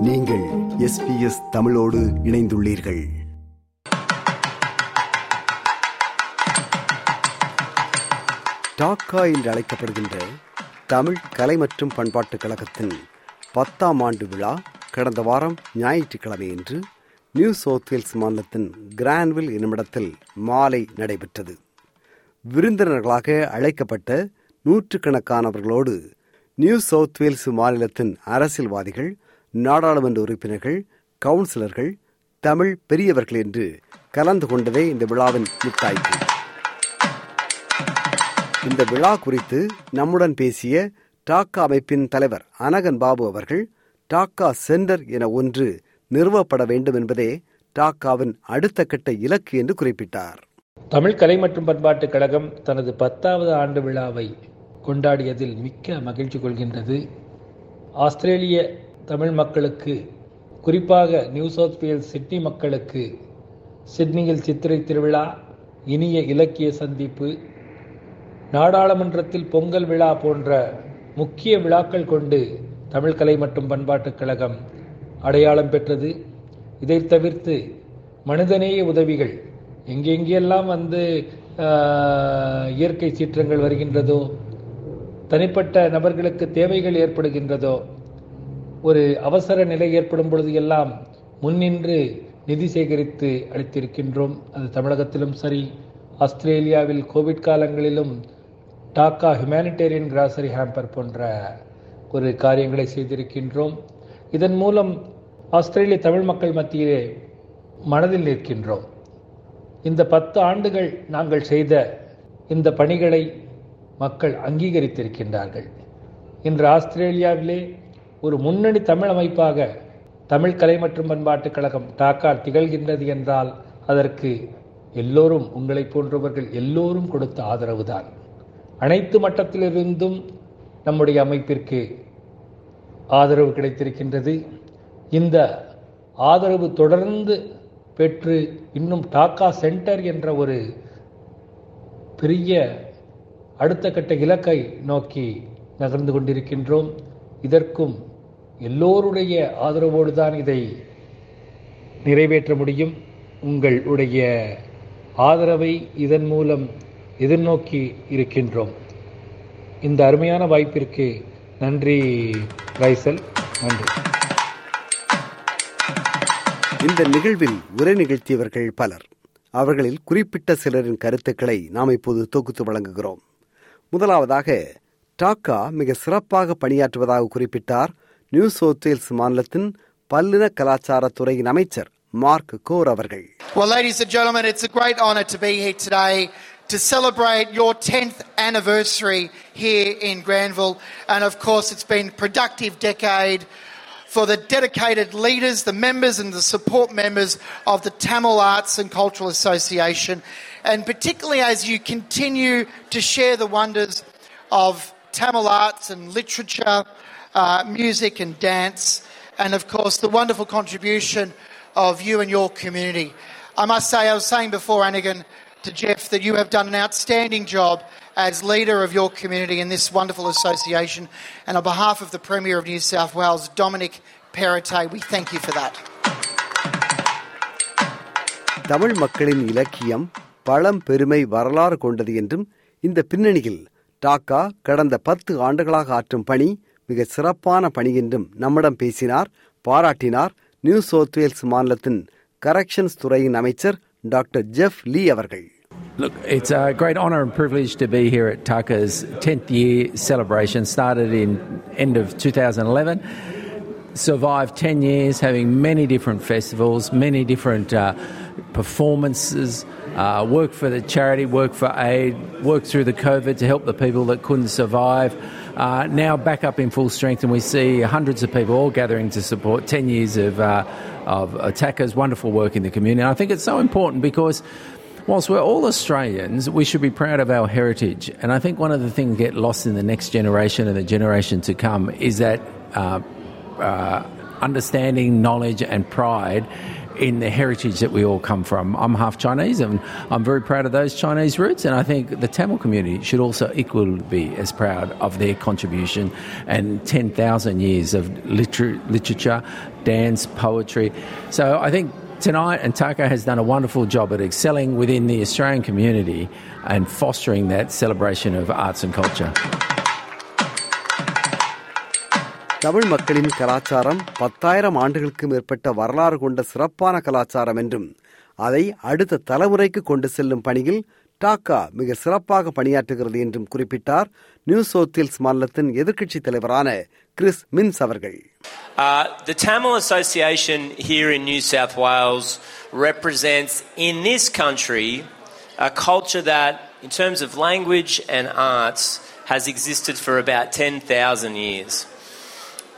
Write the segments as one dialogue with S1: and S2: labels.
S1: நீங்கள் எஸ்பிஎஸ் தமிழோடு இணைந்துள்ளீர்கள். டாக்கா என்று அழைக்கப்படுகின்ற தமிழ் கலை மற்றும் பண்பாட்டுக் கழகத்தின் பத்தாம் ஆண்டு விழா கடந்த வாரம் ஞாயிற்றுக்கிழமையன்று நியூ சவுத் வேல்ஸ் மாநிலத்தின் கிரான்வில் என்னுமிடத்தில் மாலை நடைபெற்றது. விருந்தினர்களாக அழைக்கப்பட்ட நூற்றுக்கணக்கானவர்களோடு நியூ சவுத் வேல்ஸ் மாநிலத்தின் அரசியல்வாதிகள் நாடாளுமன்ற உறுப்பினர்கள் கவுன்சிலர்கள் தமிழ் பெரியவர்கள் என்று கலந்து கொண்டதே இந்த விழாவின் முத்தாய்ப்பு. இந்த விழா குறித்து நம்முடன் பேசிய டாக்கா அமைப்பின் தலைவர் அனகன் பாபு அவர்கள் டாக்கா சென்டர் என ஒன்று நிறுவப்பட வேண்டும் என்பதே டாக்காவின் அடுத்த கட்ட இலக்கு என்று குறிப்பிட்டார்.
S2: தமிழ் கலை மற்றும் பண்பாட்டுக் கழகம் தனது பத்தாவது ஆண்டு விழாவை கொண்டாடியதில் மிக்க மகிழ்ச்சி கொள்கின்றது. ஆஸ்திரேலிய தமிழ் மக்களுக்கு குறிப்பாக நியூ சவுத் வேல்ஸ் சிட்னி மக்களுக்கு சிட்னியில் சித்திரை திருவிழா இனிய இலக்கிய சந்திப்பு நாடாளுமன்றத்தில் பொங்கல் விழா போன்ற முக்கிய விழாக்கள் கொண்டு தமிழ் கலை மற்றும் பண்பாட்டுக் கழகம் அடையாளம் பெற்றது. இதை தவிர்த்து மனிதநேய உதவிகள் எங்கெங்கெல்லாம் வந்து இயற்கை சீற்றங்கள் வருகின்றதோ தனிப்பட்ட நபர்களுக்கு தேவைகள் ஏற்படுகின்றதோ ஒரு அவசர நிலை ஏற்படும் பொழுது எல்லாம் முன்னின்று நிதி சேகரித்து அளித்திருக்கின்றோம். அது தமிழகத்திலும் சரி ஆஸ்திரேலியாவில் கோவிட் காலங்களிலும் டாக்கா ஹியூமானிடேரியன் கிராசரி ஹேம்பர் போன்ற ஒரு காரியங்களை செய்திருக்கின்றோம். இதன் மூலம் ஆஸ்திரேலிய தமிழ் மக்கள் மத்தியிலே மனதில் நிற்கின்றோம். இந்த பத்து ஆண்டுகள் நாங்கள் செய்த இந்த பணிகளை மக்கள் அங்கீகரித்திருக்கின்றார்கள். இன்று ஆஸ்திரேலியாவிலே ஒரு முன்னணி தமிழ் அமைப்பாக தமிழ் கலை மற்றும் பண்பாட்டுக் கழகம் டாக்கா திகழ்கின்றது என்றால் அதற்கு எல்லோரும் உங்களைப் போன்றவர்கள் எல்லோரும் கொடுத்த ஆதரவுதான். அனைத்து மட்டத்திலிருந்தும் நம்முடைய அமைப்பிற்கு ஆதரவு கிடைத்திருக்கின்றது. இந்த ஆதரவு தொடர்ந்து பெற்று இன்னும் டாக்கா சென்டர் என்ற ஒரு பெரிய அடுத்த கட்ட இலக்கை நோக்கி நகர்ந்து கொண்டிருக்கின்றோம். இதற்கும் எல்லோருடைய ஆதரவோடு தான் இதை நிறைவேற்ற முடியும். உங்களுடைய ஆதரவை இதன் மூலம் எதிர்நோக்கி இருக்கின்றோம். இந்த அருமையான வாய்ப்பிற்கு நன்றி ரைசல். நன்றி.
S1: இந்த நிகழ்வில் உரை நிகழ்த்தியவர்கள் பலர். அவர்களில் குறிப்பிட்ட சிலரின் கருத்துக்களை நாம் இப்போது தொகுத்து வழங்குகிறோம். முதலாவதாக டாக்கா மிக சிறப்பாக பணியாற்றுவதாக குறிப்பிட்டார் நியூ சவுத் வேல்ஸ் மாநிலத்தின் பல்லின கலாச்சாரத்துறையின் அமைச்சர் மார்க் கோர் அவர்கள்
S3: Well, ladies and gentlemen, it's a great honour to be here today to celebrate your 10th anniversary here in Granville. And of course, it's been a productive decade for the dedicated leaders, the members, and the support members of the Tamil Arts and Cultural Association. And particularly as you continue to share the wonders of Tamil arts and literature, uh, music and dance, and of course, the wonderful contribution of you and your community. I must say, I was saying before, Anagan, to Jeff, that you have done an outstanding job as leader of your community in this wonderful association. And on behalf of the Premier of New South Wales, Dominic Perrottet, we thank you for that.
S1: Tamil மக்களின் இலக்கியம் பழம் பெருமை வரலாறு கொண்டது என்றும் இந்த பின்னணியில் டாக்கா கடந்த பத்து ஆண்டுகளாக ஆற்றும் பணி மிக சிறப்பான பணி என்றும் நம்மிடம் பேசினார் பாராட்டினார் நியூ சவுத் வேல்ஸ் மாநிலத்தின் கரெக்ஷன்ஸ் துறையின் அமைச்சர் டாக்டர் ஜெஃப் லீ அவர்கள்
S4: Look, it's a great honour and privilege to be here at Tucker's 10th year celebration. Started in end of 2011, survived 10 years, having many different festivals, many different uh, performances. Uh, for the charity, worked for aid, worked through the COVID to help the people that couldn't survive. Uh, now back up in full strength, and we see hundreds of people all gathering to support 10 years of, uh, of Attackers' wonderful work in the community. And I think it's so important because whilst we're all Australians, we should be proud of our heritage. And I think one of the things get lost in the next generation and the generation to come is that uh, uh, understanding, knowledge, and pride in the heritage that we all come from. I'm half Chinese and I'm very proud of those Chinese roots, and I think the Tamil community should also equally be as proud of their contribution and 10,000 years of liter- literature, dance, poetry. So I think tonight and TACA has done a wonderful job at excelling within the Australian community and fostering that celebration of arts and culture.
S1: Tamil மக்களின் கலாச்சாரம் பத்தாயிரம் ஆண்டுகளுக்கு மேற்பட்ட வரலாறு கொண்ட சிறப்பான கலாச்சாரம் என்றும் அதை அடுத்த தலைமுறைக்கு கொண்டு செல்லும் பணியில் டாக்கா மிக சிறப்பாக பணியாற்றுகிறது என்றும் குறிப்பிட்டார் நியூ சோத்தில்ஸ் மாநிலத்தின் எதிர்க்கட்சித் தலைவரான கிறிஸ் மின்ஸ் அவர்கள்
S5: Uh, the Tamil Association here in New South Wales represents in this country a culture that, in terms of language and arts, has existed for about 10,000 years.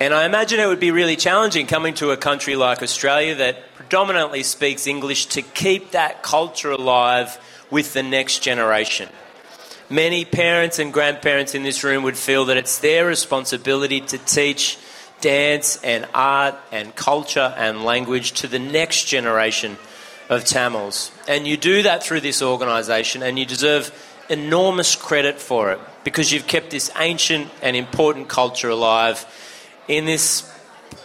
S5: And I imagine it would be really challenging coming to a country like Australia that predominantly speaks English to keep that culture alive with the next generation. Many parents and grandparents in this room would feel that it's their responsibility to teach dance and art and culture and language to the next generation of Tamils. And you do that through this organisation and you deserve enormous credit for it because you've kept this ancient and important culture alive in this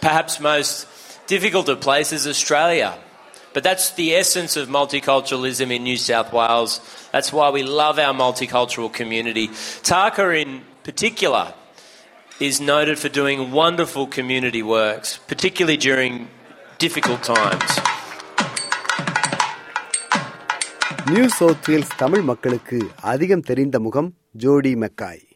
S5: perhaps most difficult of places, Australia. But that's the essence of multiculturalism in New South Wales. That's why we love our multicultural community. TACA, in particular, is noted for doing wonderful community works, particularly during difficult times.
S1: New South Wales Tamil மக்களுக்கு அதிகம் தெரிந்த முகம் ஜோடி McCoy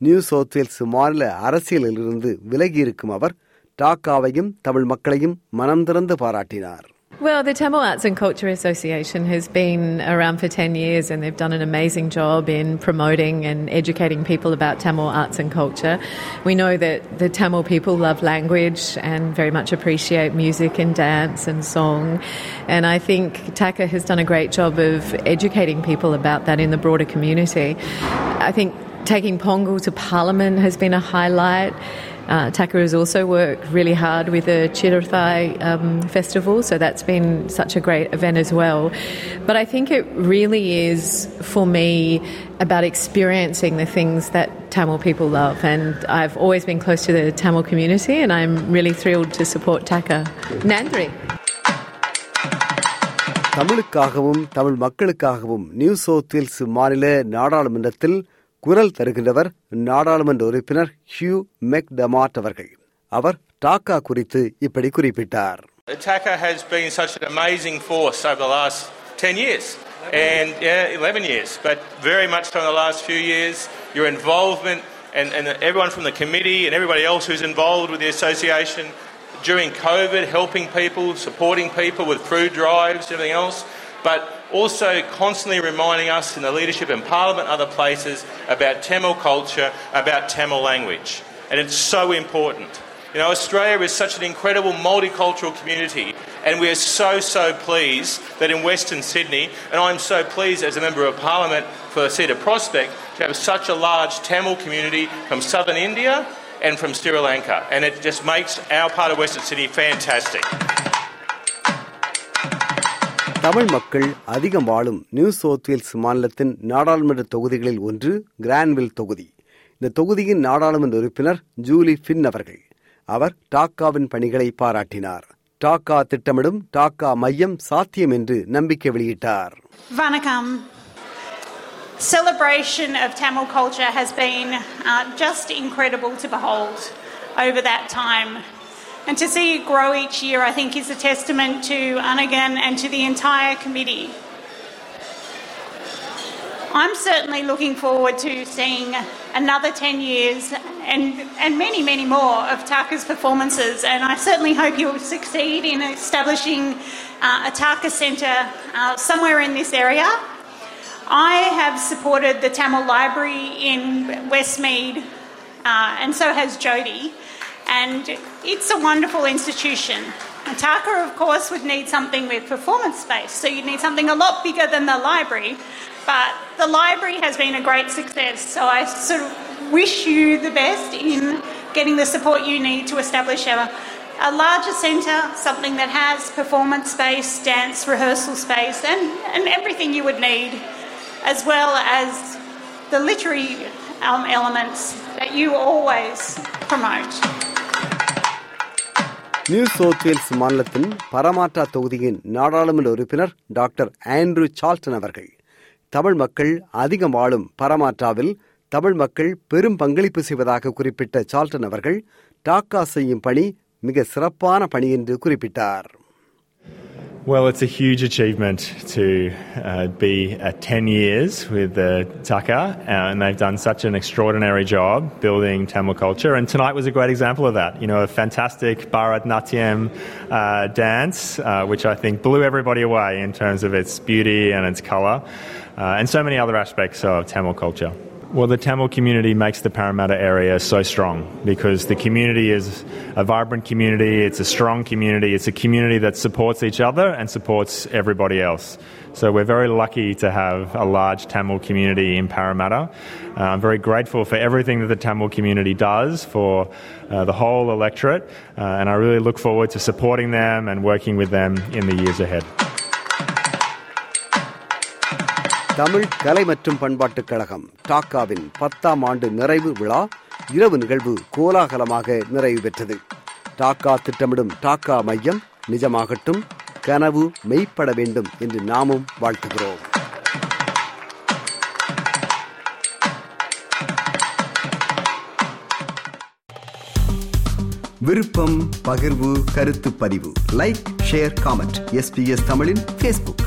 S1: new South Wales மாநில அரசியலிலிருந்து விலகியிருக்கும் அவர் டாக்காவையும் தமிழ் மக்களையும் மனம் திறந்து பாராட்டினார்
S6: Well, the Tamil Arts and Culture Association has been around for 10 years and they've done an amazing job in promoting and educating people about Tamil arts and culture. We know that the Tamil people love language and very much appreciate music and dance and song. And I think TACA has done a great job of educating people about that in the broader community. I think Taking Pongal to Parliament has been a highlight. Uh, TACA has also worked really hard with the Chithirai um, festival, so that's been such a great event as well. But I think it really is, for me, about experiencing the things that Tamil people love. And I've always been close to the Tamil community, and I'm really thrilled to support TACA. Nandri.
S1: தமிழுக்காகவும் தமிழ் மக்களுக்காகவும் New South Wales மாநில நாடாளுமன்றத்தில் குரல் தருகின்றவர் நாடாளுமன்ற உறுப்பினர் Hugh மெக்டமாட் அவர்கள் அவர் டாக்கா குறித்து இப்படி குறிப்பிட்டார்
S7: TACA has been such an amazing force over the last 10 years and yeah, 11 years, but very much so in the last few years. Your involvement and, and everyone from the committee and everybody else who's involved with the association during COVID, helping people, supporting people with food drives, everything else but also constantly reminding us in the leadership in Parliament and other places about Tamil culture, about Tamil language. And it's so important. You know, Australia is such an incredible multicultural community, and we are so, so pleased that in Western Sydney, and I'm so pleased as a Member of Parliament for the seat of Prospect, to have such a large Tamil community from southern India and from Sri Lanka. And it just makes our part of Western Sydney fantastic.
S1: Tamil மக்கள் அதிகம் வாழும் new South Wales மாநிலத்தின் நாடாளுமன்ற தொகுதிகளில் ஒன்று கிரான்வில் தொகுதி. இந்த தொகுதியின் நாடாளுமன்ற உறுப்பினர் ஜூலி ஃபின் அவர்கள். அவர் டாக்காவின் பணிகளை பாராட்டினார். டாக்கா திட்டமிடும் டாக்கா மையம் சாத்தியம் என்று நம்பிக்கை வெளியிட்டார்.
S8: வணக்கம். Celebration of Tamil culture has been uh, just incredible to behold over that time. And to see it grow each year, I think, is a testament to Anagan and to the entire committee. I'm certainly looking forward to seeing another 10 years and, and many, many more of TACA's performances. And I certainly hope you'll succeed in establishing uh, a TACA Centre uh, somewhere in this area. I have supported the Tamil Library in Westmead, uh, and so has Jody. And it's a wonderful institution. TACA, of course, would need something with performance space, so you'd need something a lot bigger than the library. But the library has been a great success, so I sort of wish you the best in getting the support you need to establish a a larger centre, something that has performance space, dance rehearsal space, and, and everything you would need, as well as the literary um, elements that you always promote.
S1: New South Wales மாநிலத்தின் Parramatta தொகுதியின் நாடாளுமன்ற உறுப்பினர் doctor Andrew சால்டன் அவர்கள். தமிழ் மக்கள் அதிகம் வாழும் பரமாற்றாவில் தமிழ் மக்கள் பெரும் பங்களிப்பு செய்வதாக குறிப்பிட்ட சால்டன் அவர்கள் டாக்கா செய்யும் பணி மிக சிறப்பான பணி என்று குறிப்பிட்டார்.
S9: Well, it's a huge achievement to uh, be at 10 years with the TACA, and they've done such an extraordinary job building Tamil culture. And tonight was a great example of that. You know, a fantastic Bharatnatyam uh, dance, uh, which I think blew everybody away in terms of its beauty and its colour, uh, and so many other aspects of Tamil culture. Well, the Tamil community makes the Parramatta area so strong because the community is a vibrant community, it's a strong community, it's a community that supports each other and supports everybody else. So we're very lucky to have a large Tamil community in Parramatta. Uh, I'm very grateful for everything that the Tamil community does for uh, the whole electorate, uh, and I really look forward to supporting them and working with them in the years ahead.
S1: Tamil கலை மற்றும் பண்பாட்டுக் கழகம் டாக்காவின் பத்தாம் ஆண்டு நிறைவு விழா இரவு நிகழ்வு கோலாகலமாக நிறைவு பெற்றது. டாக்கா திட்டமிடும் டாக்கா மையம் நிஜமாகட்டும் கனவு மெய்ப்பட வேண்டும் என்று நாமும் வாழ்த்துகிறோம். விருப்பம் பகிர்வு கருத்து பதிவு. லைக் ஷேர் காமெண்ட் எஸ்பிஎஸ் தமிழின் ஃபேஸ்புக்